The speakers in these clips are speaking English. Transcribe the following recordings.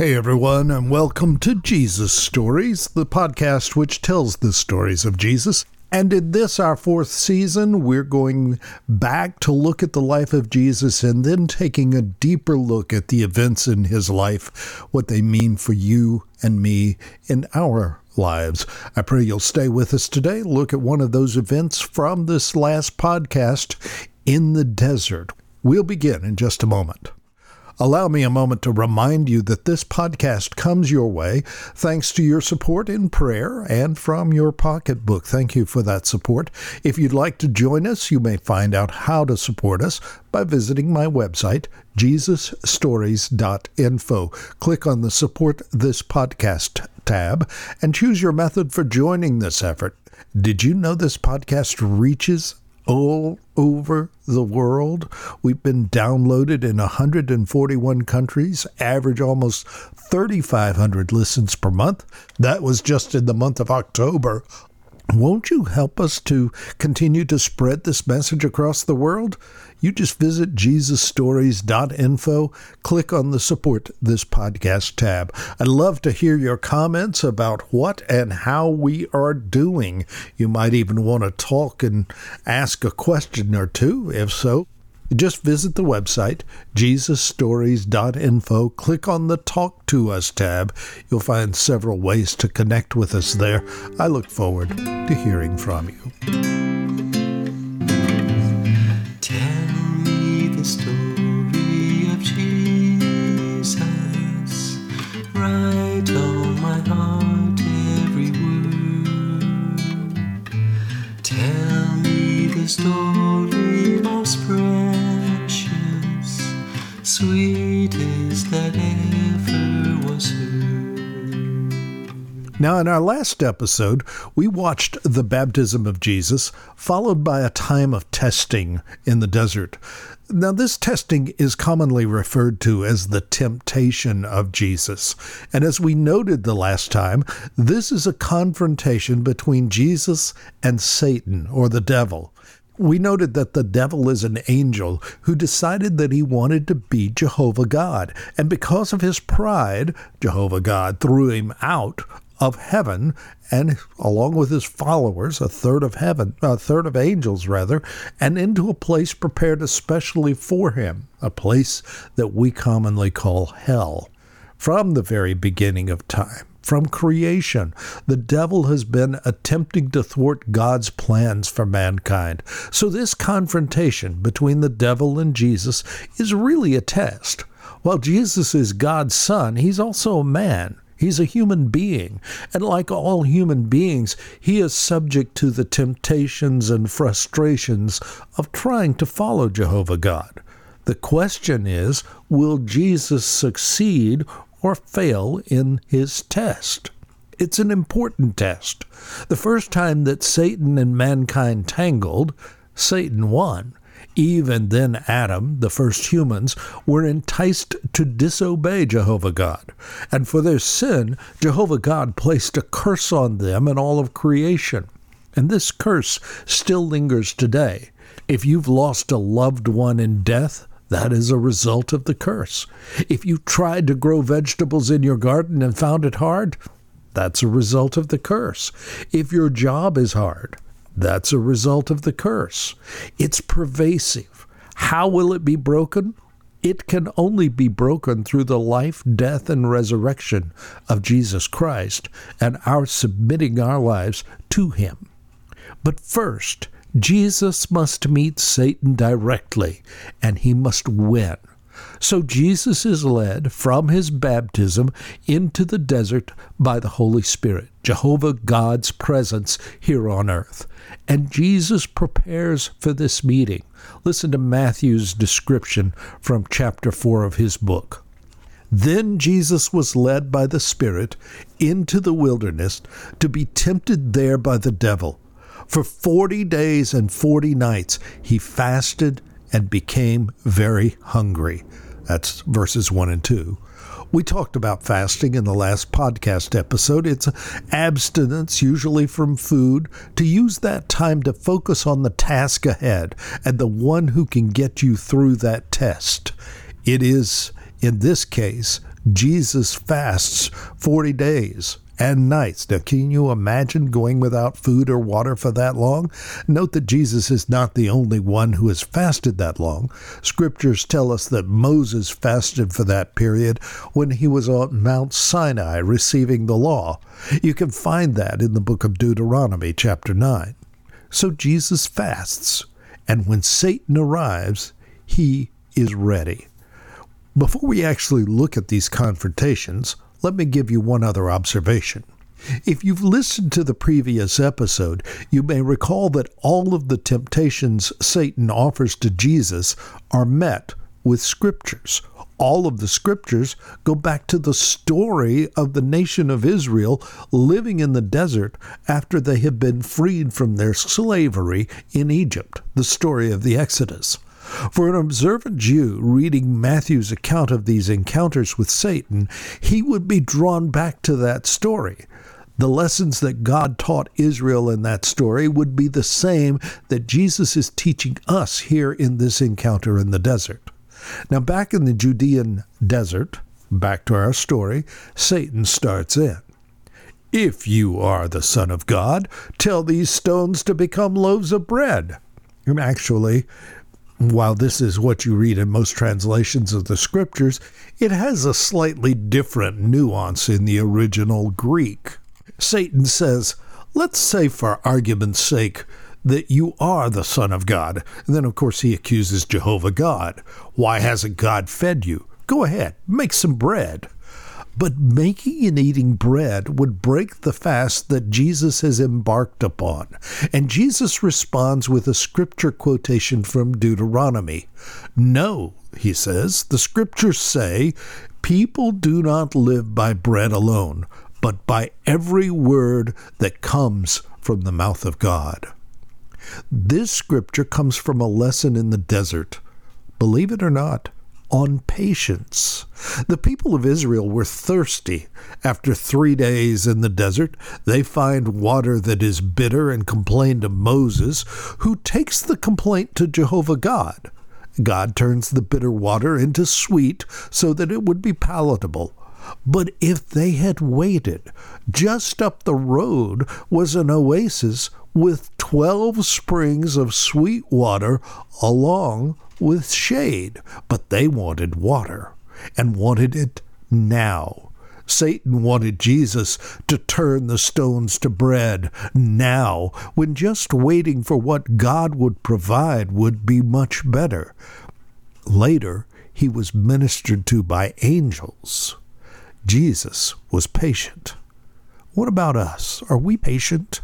Hey everyone, and welcome to Jesus Stories, the podcast which tells the stories of Jesus. And in this, our fourth season, we're going back to look at the life of Jesus and then taking a deeper look at the events in his life, what they mean for you and me in our lives. I pray you'll stay with us today. Look at one of those events from this last podcast in the desert. We'll begin in just a moment. Allow me a moment to remind you that this podcast comes your way thanks to your support in prayer and from your pocketbook. Thank you for that support. If you'd like to join us, you may find out how to support us by visiting my website, jesusstories.info. Click on the Support This Podcast tab and choose your method for joining this effort. Did you know this podcast reaches all over the world. We've been downloaded in 141 countries, average almost 3,500 listens per month. That was just in the month of October. Won't you help us to continue to spread this message across the world? You just visit jesusstories.info, click on the support this podcast tab. I'd love to hear your comments about what and how we are doing. You might even want to talk and ask a question or two. If so, just visit the website, jesusstories.info, click on the Talk to Us tab. You'll find several ways to connect with us there. I look forward to hearing from you. Now, in our last episode, we watched the baptism of Jesus, followed by a time of testing in the desert. Now, this testing is commonly referred to as the temptation of Jesus. And as we noted the last time, this is a confrontation between Jesus and Satan, or the devil. We noted that the devil is an angel who decided that he wanted to be Jehovah God. And because of his pride, Jehovah God threw him out of heaven and along with his followers a third of heaven a third of angels rather and into a place prepared especially for him a place that we commonly call hell from the very beginning of time from creation, the devil has been attempting to thwart God's plans for mankind. So, this confrontation between the devil and Jesus is really a test. While Jesus is God's son, he's also a man. He's a human being, and like all human beings, he is subject to the temptations and frustrations of trying to follow Jehovah God. The question is will Jesus succeed or fail in his test? It's an important test. The first time that Satan and mankind tangled, Satan won. Eve and then Adam, the first humans, were enticed to disobey Jehovah God. And for their sin, Jehovah God placed a curse on them and all of creation. And this curse still lingers today. If you've lost a loved one in death, that is a result of the curse. If you tried to grow vegetables in your garden and found it hard, that's a result of the curse. If your job is hard, that's a result of the curse. It's pervasive. How will it be broken? It can only be broken through the life, death, and resurrection of Jesus Christ and our submitting our lives to Him. But first, Jesus must meet Satan directly, and he must win. So Jesus is led from his baptism into the desert by the Holy Spirit, Jehovah God's presence here on earth. And Jesus prepares for this meeting. Listen to Matthew's description from chapter 4 of his book. Then Jesus was led by the Spirit into the wilderness to be tempted there by the devil. For forty days and forty nights he fasted and became very hungry. That's verses 1 and 2. We talked about fasting in the last podcast episode. It's abstinence, usually from food, to use that time to focus on the task ahead and the one who can get you through that test. It is, in this case, Jesus fasts 40 days and nights. Now, can you imagine going without food or water for that long? Note that Jesus is not the only one who has fasted that long. Scriptures tell us that Moses fasted for that period when he was on Mount Sinai receiving the law. You can find that in the book of Deuteronomy, chapter 9. So Jesus fasts, and when Satan arrives, he is ready. Before we actually look at these confrontations, let me give you one other observation. If you've listened to the previous episode, you may recall that all of the temptations Satan offers to Jesus are met with scriptures. All of the scriptures go back to the story of the nation of Israel living in the desert after they have been freed from their slavery in Egypt, the story of the Exodus. For an observant Jew reading Matthew's account of these encounters with Satan, he would be drawn back to that story. The lessons that God taught Israel in that story would be the same that Jesus is teaching us here in this encounter in the desert. Now, back in the Judean desert, back to our story, Satan starts in. If you are the Son of God, tell these stones to become loaves of bread. And actually, while this is what you read in most translations of the scriptures, it has a slightly different nuance in the original Greek. Satan says, Let's say, for argument's sake, that you are the Son of God. And then, of course, he accuses Jehovah God. Why hasn't God fed you? Go ahead, make some bread. But making and eating bread would break the fast that Jesus has embarked upon. And Jesus responds with a scripture quotation from Deuteronomy. No, he says, the scriptures say, people do not live by bread alone, but by every word that comes from the mouth of God. This scripture comes from a lesson in the desert. Believe it or not, on patience. The people of Israel were thirsty. After three days in the desert, they find water that is bitter and complain to Moses, who takes the complaint to Jehovah God. God turns the bitter water into sweet so that it would be palatable. But if they had waited, just up the road was an oasis with twelve springs of sweet water along with shade, but they wanted water and wanted it now. Satan wanted Jesus to turn the stones to bread now, when just waiting for what God would provide would be much better. Later, he was ministered to by angels. Jesus was patient. What about us? Are we patient?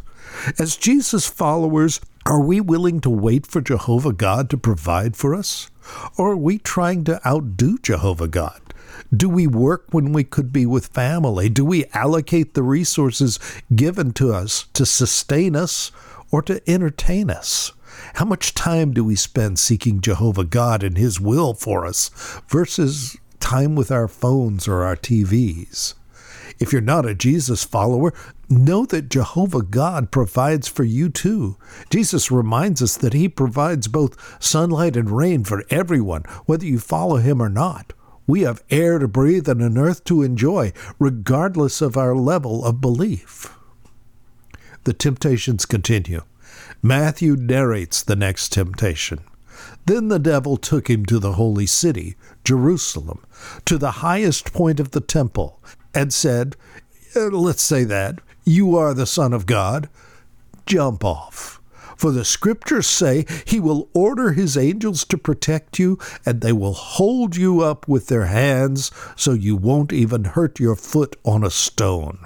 As Jesus followers, are we willing to wait for Jehovah God to provide for us? Or are we trying to outdo Jehovah God? Do we work when we could be with family? Do we allocate the resources given to us to sustain us or to entertain us? How much time do we spend seeking Jehovah God and His will for us versus time with our phones or our TVs? If you're not a Jesus follower, know that Jehovah God provides for you too. Jesus reminds us that He provides both sunlight and rain for everyone, whether you follow Him or not. We have air to breathe and an earth to enjoy, regardless of our level of belief. The temptations continue. Matthew narrates the next temptation. Then the devil took him to the holy city, Jerusalem, to the highest point of the temple, and said, uh, Let's say that, you are the Son of God, jump off. For the scriptures say he will order his angels to protect you, and they will hold you up with their hands so you won't even hurt your foot on a stone.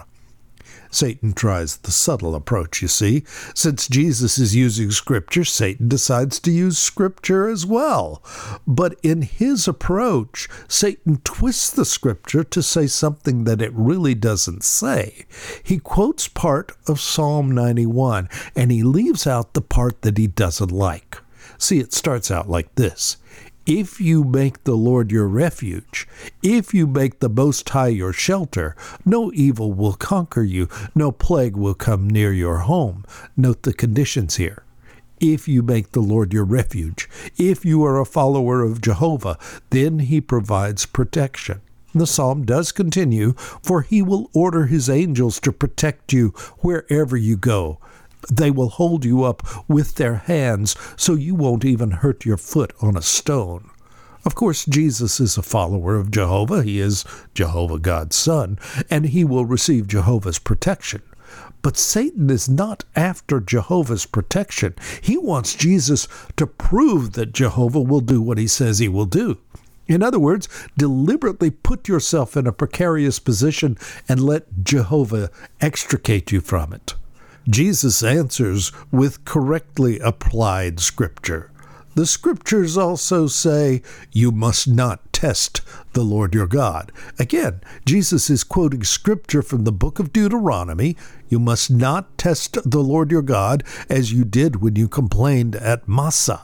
Satan tries the subtle approach, you see. Since Jesus is using Scripture, Satan decides to use Scripture as well. But in his approach, Satan twists the Scripture to say something that it really doesn't say. He quotes part of Psalm 91, and he leaves out the part that he doesn't like. See, it starts out like this if you make the Lord your refuge, if you make the Most High your shelter, no evil will conquer you, no plague will come near your home. Note the conditions here. If you make the Lord your refuge, if you are a follower of Jehovah, then he provides protection. The psalm does continue, for he will order his angels to protect you wherever you go. They will hold you up with their hands so you won't even hurt your foot on a stone. Of course, Jesus is a follower of Jehovah. He is Jehovah God's Son, and he will receive Jehovah's protection. But Satan is not after Jehovah's protection. He wants Jesus to prove that Jehovah will do what he says he will do. In other words, deliberately put yourself in a precarious position and let Jehovah extricate you from it. Jesus answers with correctly applied scripture. The scriptures also say, You must not test the Lord your God. Again, Jesus is quoting scripture from the book of Deuteronomy. You must not test the Lord your God as you did when you complained at Massah.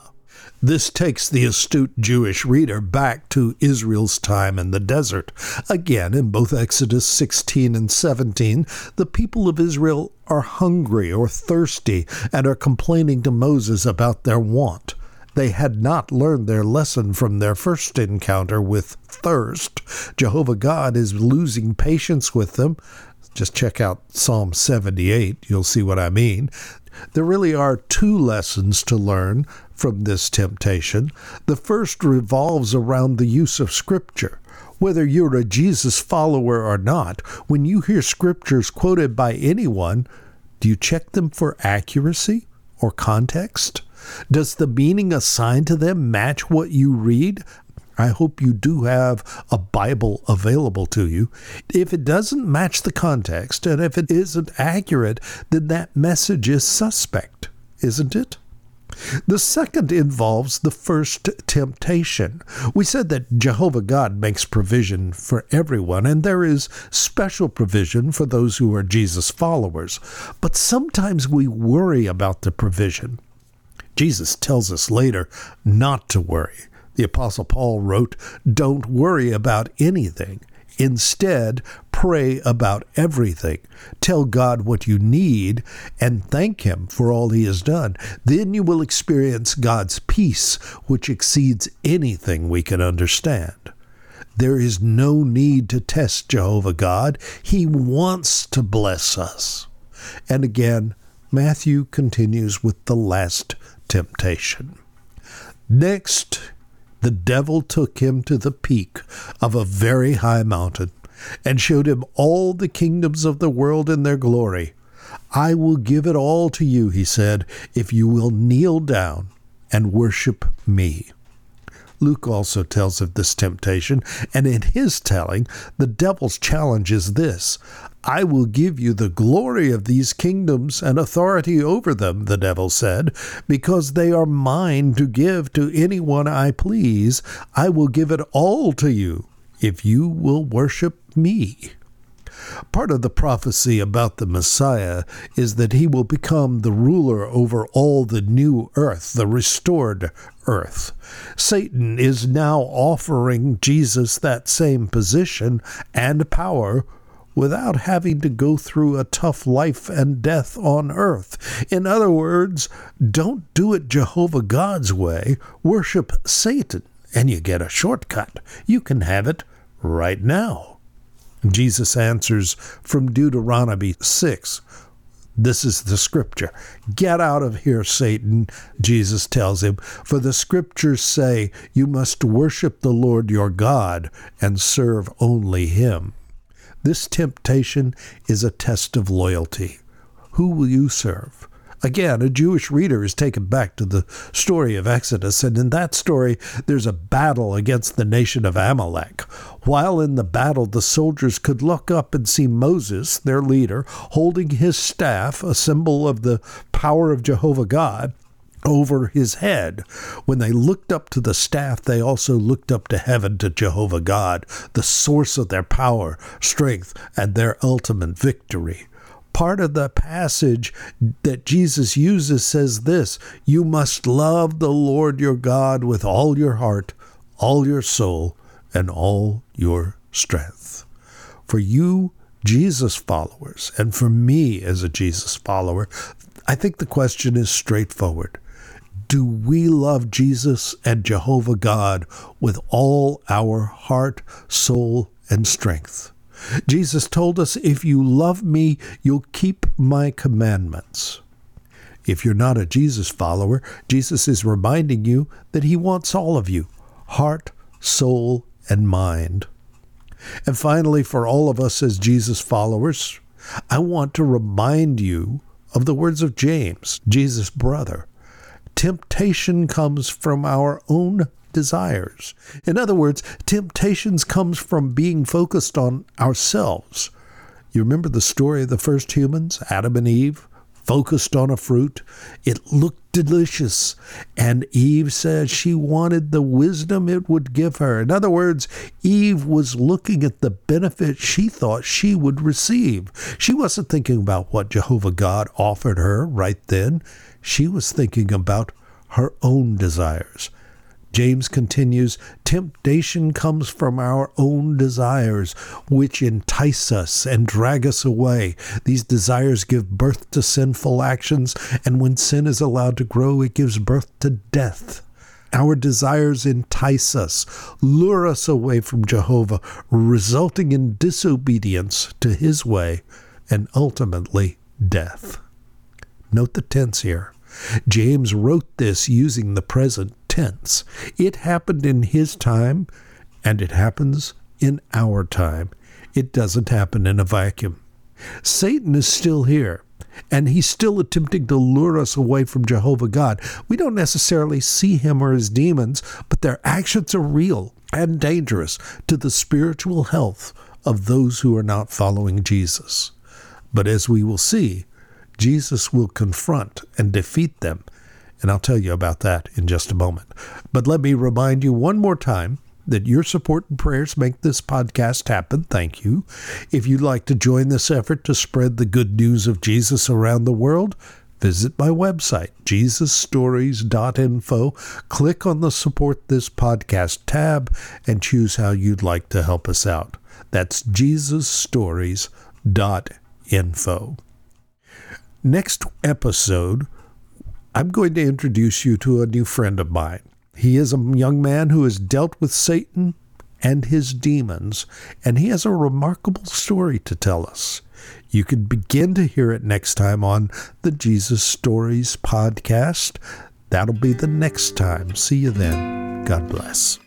This takes the astute Jewish reader back to Israel's time in the desert. Again, in both Exodus 16 and 17, the people of Israel are hungry or thirsty and are complaining to Moses about their want. They had not learned their lesson from their first encounter with thirst. Jehovah God is losing patience with them. Just check out Psalm 78, you'll see what I mean. There really are two lessons to learn from this temptation. The first revolves around the use of Scripture. Whether you're a Jesus follower or not, when you hear Scriptures quoted by anyone, do you check them for accuracy or context? Does the meaning assigned to them match what you read? I hope you do have a Bible available to you. If it doesn't match the context and if it isn't accurate, then that message is suspect, isn't it? The second involves the first temptation. We said that Jehovah God makes provision for everyone, and there is special provision for those who are Jesus followers. But sometimes we worry about the provision. Jesus tells us later not to worry. The Apostle Paul wrote, Don't worry about anything. Instead, pray about everything. Tell God what you need and thank Him for all He has done. Then you will experience God's peace, which exceeds anything we can understand. There is no need to test Jehovah God. He wants to bless us. And again, Matthew continues with the last temptation. Next, the devil took him to the peak of a very high mountain and showed him all the kingdoms of the world in their glory. I will give it all to you, he said, if you will kneel down and worship me. Luke also tells of this temptation, and in his telling, the devil's challenge is this I will give you the glory of these kingdoms and authority over them, the devil said, because they are mine to give to anyone I please. I will give it all to you if you will worship me. Part of the prophecy about the Messiah is that he will become the ruler over all the new earth, the restored earth. Satan is now offering Jesus that same position and power without having to go through a tough life and death on earth. In other words, don't do it Jehovah God's way, worship Satan, and you get a shortcut. You can have it right now. Jesus answers from Deuteronomy 6. This is the scripture. Get out of here, Satan, Jesus tells him, for the scriptures say you must worship the Lord your God and serve only him. This temptation is a test of loyalty. Who will you serve? Again, a Jewish reader is taken back to the story of Exodus, and in that story, there's a battle against the nation of Amalek. While in the battle, the soldiers could look up and see Moses, their leader, holding his staff, a symbol of the power of Jehovah God, over his head. When they looked up to the staff, they also looked up to heaven to Jehovah God, the source of their power, strength, and their ultimate victory part of the passage that Jesus uses says this You must love the Lord your God with all your heart, all your soul, and all your strength. For you, Jesus followers, and for me as a Jesus follower, I think the question is straightforward. Do we love Jesus and Jehovah God with all our heart, soul, and strength. Jesus told us, If you love me, you'll keep my commandments. If you're not a Jesus follower, Jesus is reminding you that he wants all of you heart, soul, and mind. And finally, for all of us as Jesus followers, I want to remind you of the words of James, Jesus' brother. Temptation comes from our own desires. In other words, temptations comes from being focused on ourselves. You remember the story of the first humans, Adam and Eve? focused on a fruit. It looked delicious, and Eve said she wanted the wisdom it would give her. In other words, Eve was looking at the benefit she thought she would receive. She wasn't thinking about what Jehovah God offered her right then. She was thinking about her own desires. James continues Temptation comes from our own desires, which entice us and drag us away. These desires give birth to sinful actions, and when sin is allowed to grow, it gives birth to death. Our desires entice us, lure us away from Jehovah, resulting in disobedience to his way and ultimately death. Note the tense here. James wrote this using the present tense. It happened in his time, and it happens in our time. It doesn't happen in a vacuum. Satan is still here, and he's still attempting to lure us away from Jehovah God. We don't necessarily see him or his demons, but their actions are real and dangerous to the spiritual health of those who are not following Jesus. But as we will see, Jesus will confront and defeat them and I'll tell you about that in just a moment. But let me remind you one more time that your support and prayers make this podcast happen. Thank you. If you'd like to join this effort to spread the good news of Jesus around the world, visit my website, jesusstories.info. Click on the Support This Podcast tab and choose how you'd like to help us out. That's jesusstories.info. Next episode, I'm going to introduce you to a new friend of mine. He is a young man who has dealt with Satan and his demons, and he has a remarkable story to tell us. You can begin to hear it next time on the Jesus Stories podcast. That'll be the next time. See you then. God bless.